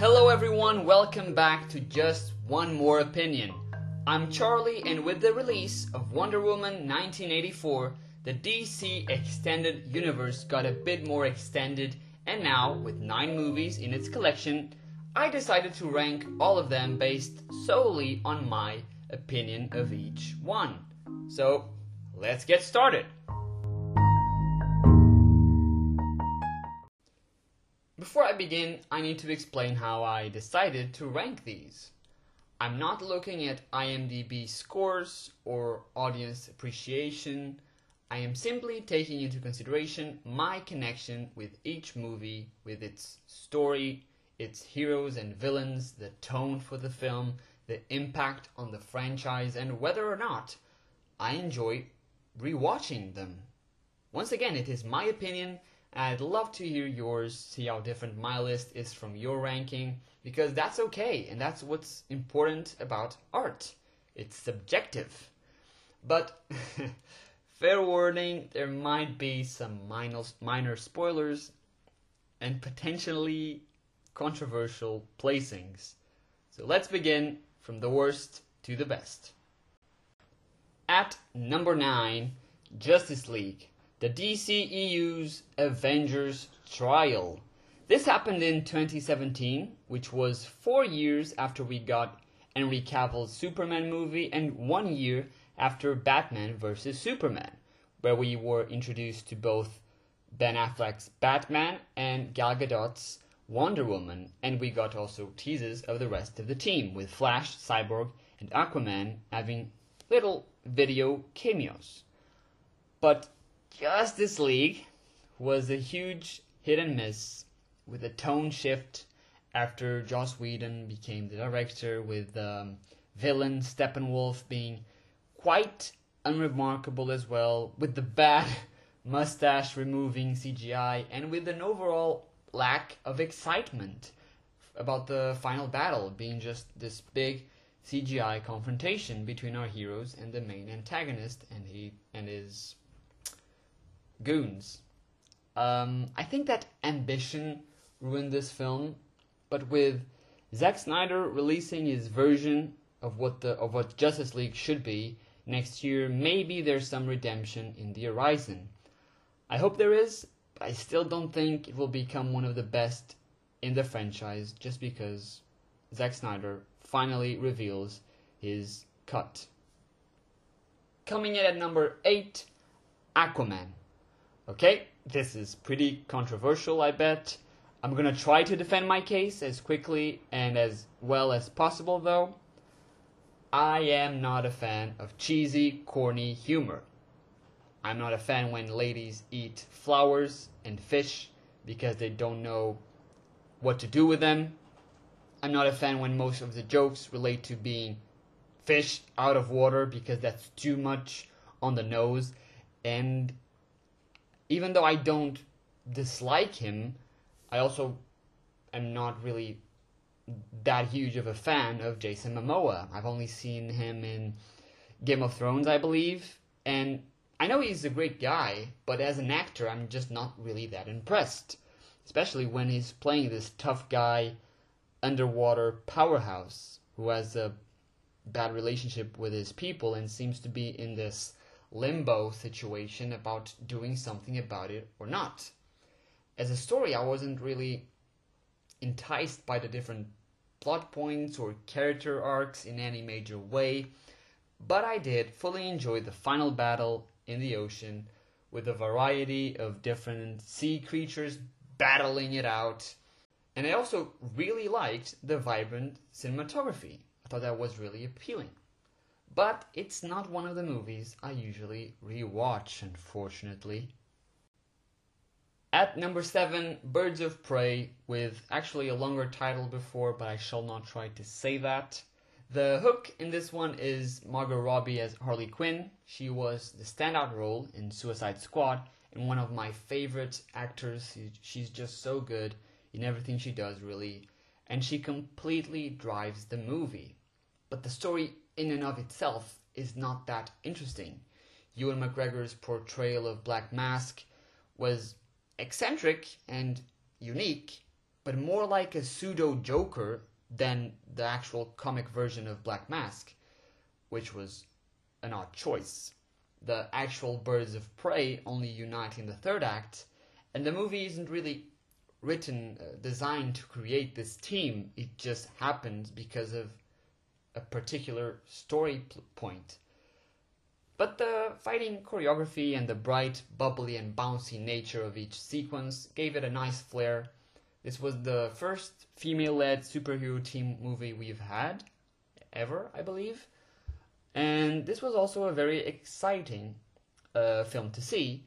Hello, everyone. Welcome back to Just One More Opinion. I'm Charlie, and with the release of Wonder Woman 1984, the DC Extended Universe got a bit more extended, and now, with nine movies in its collection, I decided to rank all of them based solely on my opinion of each one. So, let's get started. Before I begin, I need to explain how I decided to rank these. I'm not looking at IMDb scores or audience appreciation. I am simply taking into consideration my connection with each movie, with its story, its heroes and villains, the tone for the film, the impact on the franchise, and whether or not I enjoy rewatching them. Once again, it is my opinion I'd love to hear yours, see how different my list is from your ranking, because that's okay, and that's what's important about art. It's subjective. But, fair warning, there might be some minor, minor spoilers and potentially controversial placings. So let's begin from the worst to the best. At number 9, Justice League the DCEU's Avengers Trial. This happened in 2017, which was four years after we got Henry Cavill's Superman movie and one year after Batman vs. Superman, where we were introduced to both Ben Affleck's Batman and Gal Gadot's Wonder Woman, and we got also teases of the rest of the team, with Flash, Cyborg, and Aquaman having little video cameos. But Justice League was a huge hit and miss with a tone shift after Joss Whedon became the director, with um, villain Steppenwolf being quite unremarkable as well, with the bad mustache removing CGI, and with an overall lack of excitement about the final battle being just this big CGI confrontation between our heroes and the main antagonist and he and his goons. Um, I think that ambition ruined this film, but with Zack Snyder releasing his version of what the of what Justice League should be next year, maybe there's some redemption in the horizon. I hope there is, but I still don't think it will become one of the best in the franchise just because Zack Snyder finally reveals his cut. Coming in at number 8, Aquaman. Okay, this is pretty controversial, I bet. I'm gonna try to defend my case as quickly and as well as possible, though. I am not a fan of cheesy, corny humor. I'm not a fan when ladies eat flowers and fish because they don't know what to do with them. I'm not a fan when most of the jokes relate to being fish out of water because that's too much on the nose. And even though I don't dislike him, I also am not really that huge of a fan of Jason Momoa. I've only seen him in Game of Thrones, I believe, and I know he's a great guy, but as an actor, I'm just not really that impressed. Especially when he's playing this tough guy, underwater powerhouse who has a bad relationship with his people and seems to be in this limbo situation about doing something about it or not. As a story, I wasn't really enticed by the different plot points or character arcs in any major way, but I did fully enjoy the final battle in the ocean with a variety of different sea creatures battling it out. And I also really liked the vibrant cinematography. I thought that was really appealing but it's not one of the movies I usually rewatch, unfortunately. At number 7, Birds of Prey, with actually a longer title before, but I shall not try to say that. The hook in this one is Margot Robbie as Harley Quinn. She was the standout role in Suicide Squad and one of my favorite actors. She's just so good in everything she does, really. And she completely drives the movie. But the story in and of itself is not that interesting. Ewan McGregor's portrayal of Black Mask was eccentric and unique, but more like a pseudo Joker than the actual comic version of Black Mask, which was an odd choice. The actual birds of prey only unite in the third act, and the movie isn't really written, uh, designed to create this team. It just happens because of a particular story point. But the fighting choreography and the bright, bubbly, and bouncy nature of each sequence gave it a nice flair. This was the first female led superhero team movie we've had, ever, I believe. And this was also a very exciting uh, film to see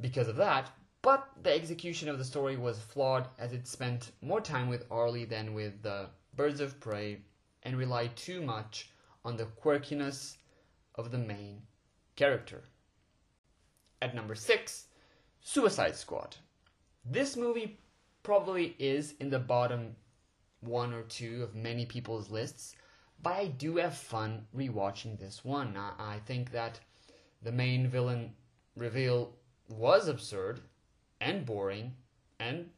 because of that. But the execution of the story was flawed as it spent more time with Harley than with the Birds of Prey and rely too much on the quirkiness of the main character. At number 6, Suicide Squad. This movie probably is in the bottom one or two of many people's lists, but I do have fun rewatching this one. I, I think that the main villain reveal was absurd and boring and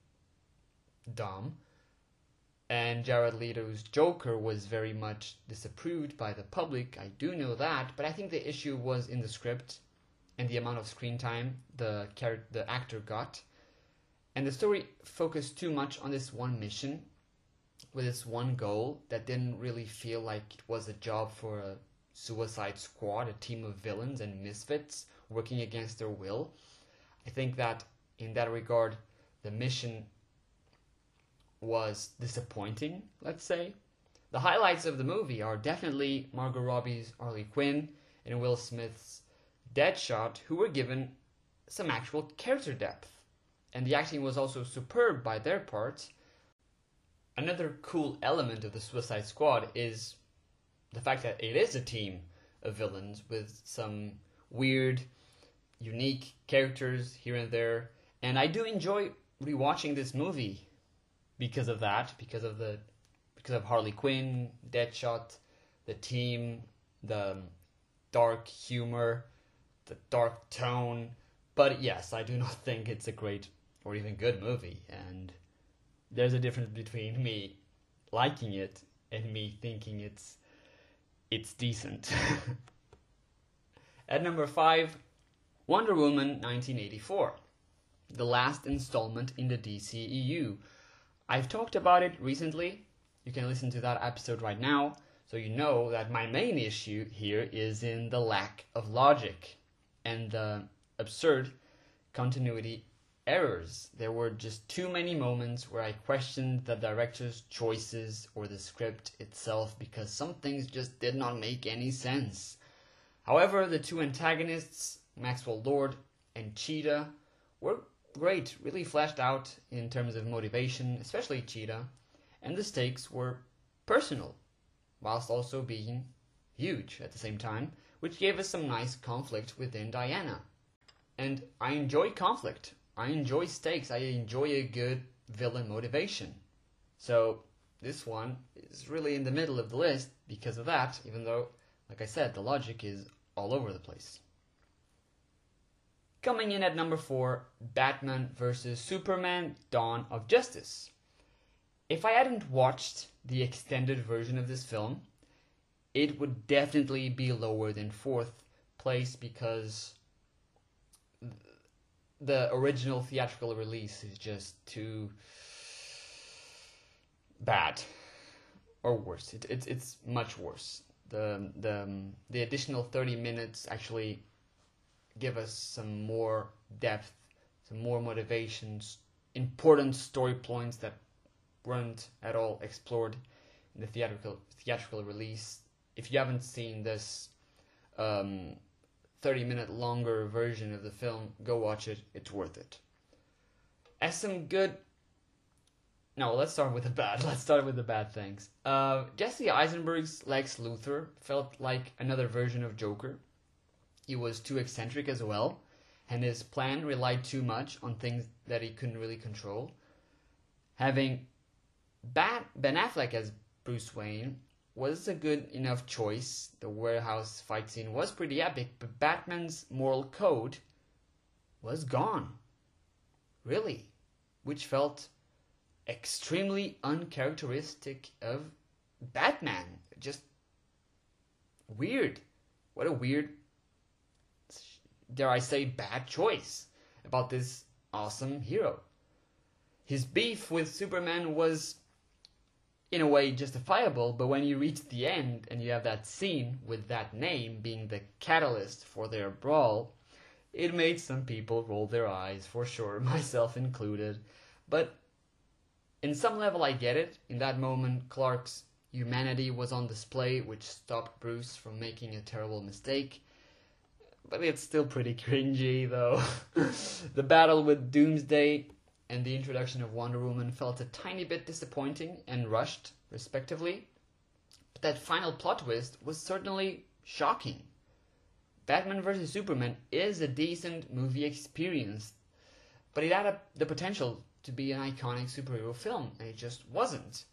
dumb, and Jared Leto's Joker was very much disapproved by the public. I do know that, but I think the issue was in the script and the amount of screen time the char- the actor got. And the story focused too much on this one mission with this one goal that didn't really feel like it was a job for a suicide squad, a team of villains and misfits working against their will. I think that in that regard, the mission was disappointing, let's say. The highlights of the movie are definitely Margot Robbie's Harley Quinn and Will Smith's Deadshot, who were given some actual character depth. And the acting was also superb by their part. Another cool element of the Suicide Squad is the fact that it is a team of villains with some weird, unique characters here and there. And I do enjoy rewatching this movie because of that, because of the because of Harley Quinn, Deadshot, the team, the dark humor, the dark tone. But yes, I do not think it's a great or even good movie, and there's a difference between me liking it and me thinking it's it's decent. At number five, Wonder Woman 1984, the last installment in the DCEU. I've talked about it recently. You can listen to that episode right now, so you know that my main issue here is in the lack of logic and the absurd continuity errors. There were just too many moments where I questioned the director's choices or the script itself because some things just did not make any sense. However, the two antagonists, Maxwell Lord and Cheetah, were great, really fleshed out in terms of motivation, especially Cheetah, and the stakes were personal, whilst also being huge at the same time, which gave us some nice conflict within Diana. And I enjoy conflict. I enjoy stakes. I enjoy a good villain motivation. So this one is really in the middle of the list because of that, even though, like I said, the logic is all over the place. Coming in at number four, Batman vs. Superman Dawn of Justice. If I hadn't watched the extended version of this film, it would definitely be lower than fourth place because the original theatrical release is just too bad or worse. It, it's it's much worse. The the the additional thirty minutes actually give us some more depth, some more motivations, important story points that weren't at all explored in the theatrical theatrical release. If you haven't seen this um, 30 minute longer version of the film, go watch it. It's worth it. As some good. No, let's start with the bad. Let's start with the bad things. Uh, Jesse Eisenberg's Lex Luthor felt like another version of Joker. He was too eccentric as well, and his plan relied too much on things that he couldn't really control. Having Bat- Ben Affleck as Bruce Wayne was a good enough choice. The warehouse fight scene was pretty epic, but Batman's moral code was gone. Really. Which felt extremely uncharacteristic of Batman. Just weird. What a weird, dare I say, bad choice about this awesome hero. His beef with Superman was, in a way, justifiable, but when you reach the end and you have that scene with that name being the catalyst for their brawl, it made some people roll their eyes, for sure, myself included. But in some level, I get it. In that moment, Clark's humanity was on display, which stopped Bruce from making a terrible mistake. But it's still pretty cringy, though. the battle with Doomsday and the introduction of Wonder Woman felt a tiny bit disappointing and rushed, respectively. But that final plot twist was certainly shocking. Batman vs. Superman is a decent movie experience, but it had a, the potential to be an iconic superhero film, and it just wasn't.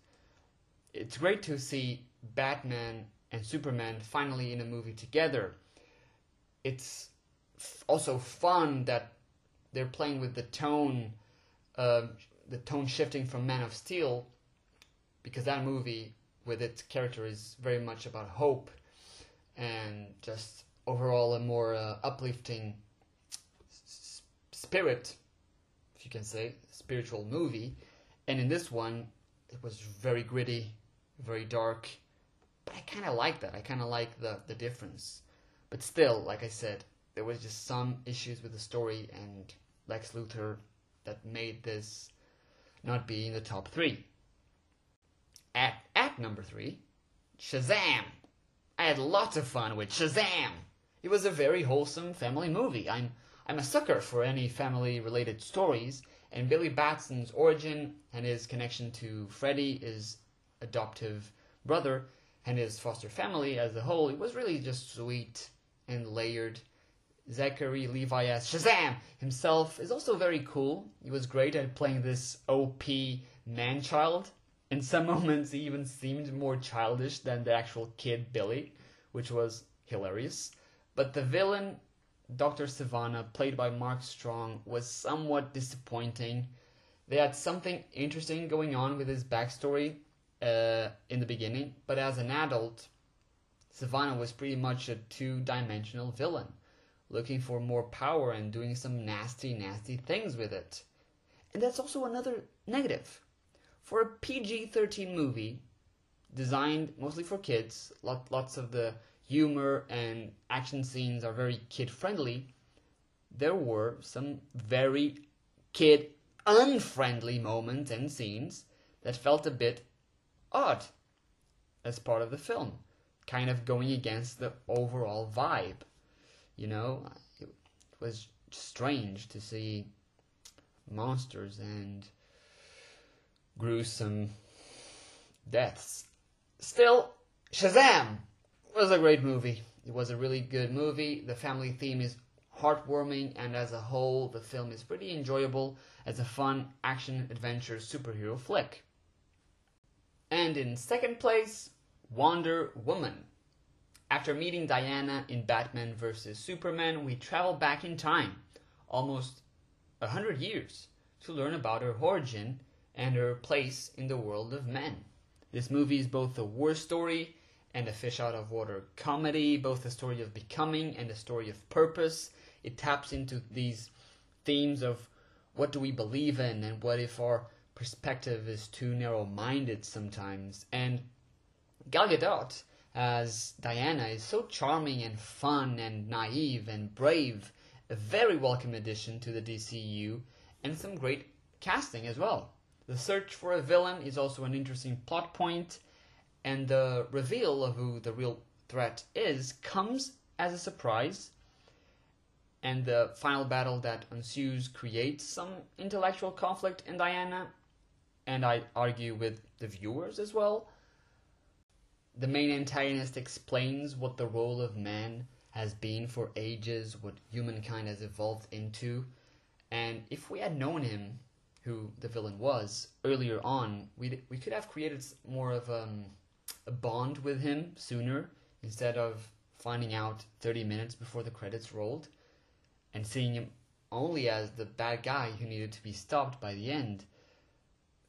It's great to see Batman and Superman finally in a movie together. It's also fun that they're playing with the tone, uh, the tone shifting from Man of Steel, because that movie with its character is very much about hope and just overall a more uh, uplifting s- spirit, if you can say, spiritual movie. And in this one, it was very gritty, very dark. But I kind of like that. I kind of like the, the difference. But still, like I said, there was just some issues with the story and Lex Luthor that made this not be in the top three. At, at number three, Shazam! I had lots of fun with Shazam! It was a very wholesome family movie. I'm I'm a sucker for any family related stories, and Billy Batson's origin and his connection to Freddy, his adoptive brother, and his foster family as a whole, it was really just sweet and layered. Zachary Levi as Shazam himself is also very cool. He was great at playing this OP man child. In some moments, he even seemed more childish than the actual kid Billy, which was hilarious. But the villain, Dr. Sivana, played by Mark Strong, was somewhat disappointing. They had something interesting going on with his backstory uh, in the beginning, but as an adult, Sivana was pretty much a two dimensional villain, looking for more power and doing some nasty, nasty things with it. And that's also another negative. For a PG 13 movie, designed mostly for kids, lot, lots of the humor and action scenes are very kid friendly, there were some very kid unfriendly moments and scenes that felt a bit odd as part of the film, kind of going against the overall vibe. You know, it was strange to see monsters and gruesome deaths. Still, Shazam! was a great movie. It was a really good movie. The family theme is heartwarming, and as a whole, the film is pretty enjoyable as a fun action adventure superhero flick. And in second place, Wonder Woman. After meeting Diana in Batman vs. Superman, we travel back in time, almost a hundred years, to learn about her origin and her place in the world of men. This movie is both a war story and a fish out of water comedy, both a story of becoming and a story of purpose. It taps into these themes of what do we believe in and what if our perspective is too narrow minded sometimes. And Gal Gadot as Diana is so charming and fun and naive and brave, a very welcome addition to the DCU, and some great casting as well. The search for a villain is also an interesting plot point and the reveal of who the real threat is comes as a surprise and the final battle that ensues creates some intellectual conflict in Diana and I argue with the viewers as well. The main antagonist explains what the role of man has been for ages, what humankind has evolved into, and if we had known him, who the villain was, earlier on, we we could have created more of um, a bond with him sooner instead of finding out 30 minutes before the credits rolled and seeing him only as the bad guy who needed to be stopped by the end.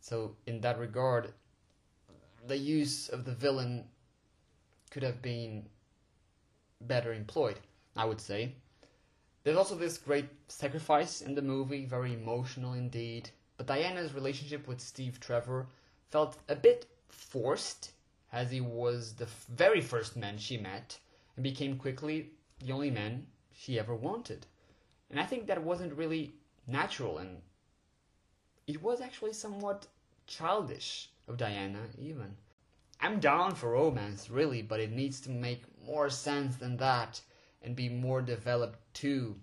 So, in that regard, the use of the villain could have been better employed, I would say. There's also this great sacrifice in the movie, very emotional indeed. But Diana's relationship with Steve Trevor felt a bit forced, as he was the very first man she met and became quickly the only man she ever wanted. And I think that wasn't really natural and it was actually somewhat childish of Diana, even. I'm down for romance, really, but it needs to make more sense than that and be more developed too.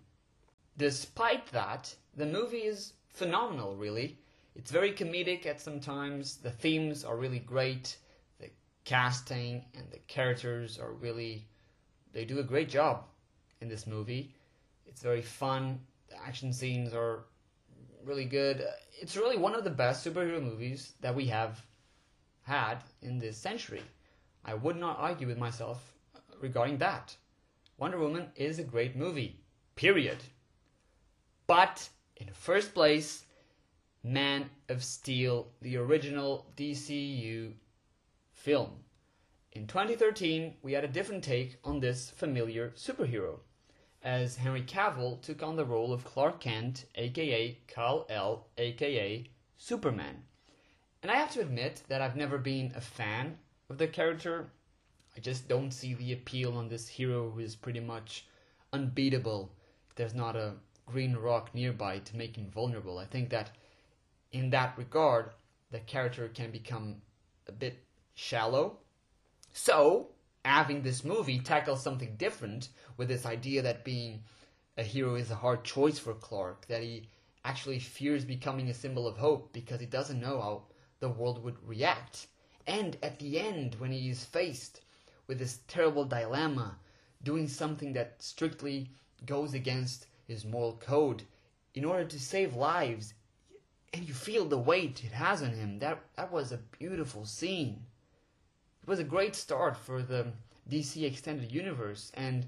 Despite that, the movie is phenomenal, really. It's very comedic at some times, the themes are really great, the casting and the characters are really. They do a great job in this movie. It's very fun, the action scenes are really good. It's really one of the best superhero movies that we have had in this century. I would not argue with myself regarding that. Wonder Woman is a great movie, period. But in the first place, Man of Steel, the original DCU film. In 2013, we had a different take on this familiar superhero as Henry Cavill took on the role of Clark Kent, aka Kal-El, aka Superman. And I have to admit that I've never been a fan of the character. I just don't see the appeal on this hero who is pretty much unbeatable. There's not a green rock nearby to make him vulnerable. I think that in that regard, the character can become a bit shallow. So, having this movie tackle something different with this idea that being a hero is a hard choice for Clark, that he actually fears becoming a symbol of hope because he doesn't know how the world would react. And at the end, when he is faced with this terrible dilemma, doing something that strictly goes against his moral code in order to save lives, and you feel the weight it has on him, that, that was a beautiful scene. It was a great start for the DC Extended Universe, and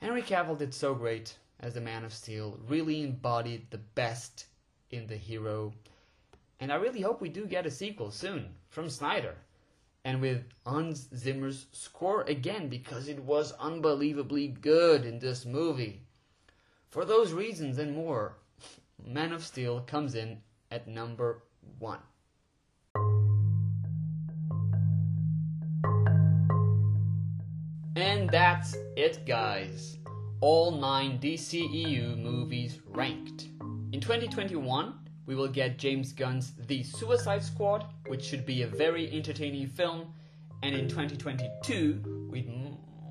Henry Cavill did so great as the Man of Steel, really embodied the best in the hero. And I really hope we do get a sequel soon from Snyder. And with Hans Zimmer's score again, because it was unbelievably good in this movie. For those reasons and more, Man of Steel comes in at number one. And that's it, guys. All nine DCEU movies ranked. In 2021, we will get James Gunn's The Suicide Squad, which should be a very entertaining film. And in 2022, we,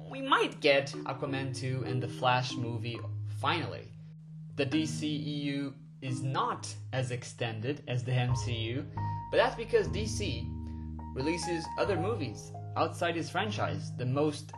we might get Aquaman 2 and The Flash movie finally. The DCEU is not as extended as the MCU, but that's because DC releases other movies outside his franchise. The most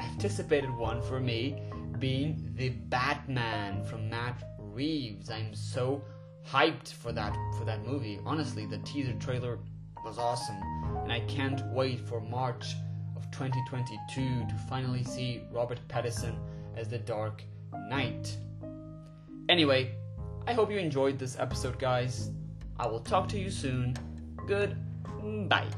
anticipated one for me being The Batman from Matt Reeves. I'm so hyped for that for that movie. Honestly, the teaser trailer was awesome, and I can't wait for March of 2022 to finally see Robert Pattinson as the Dark Knight. Anyway, I hope you enjoyed this episode, guys. I will talk to you soon. Good bye.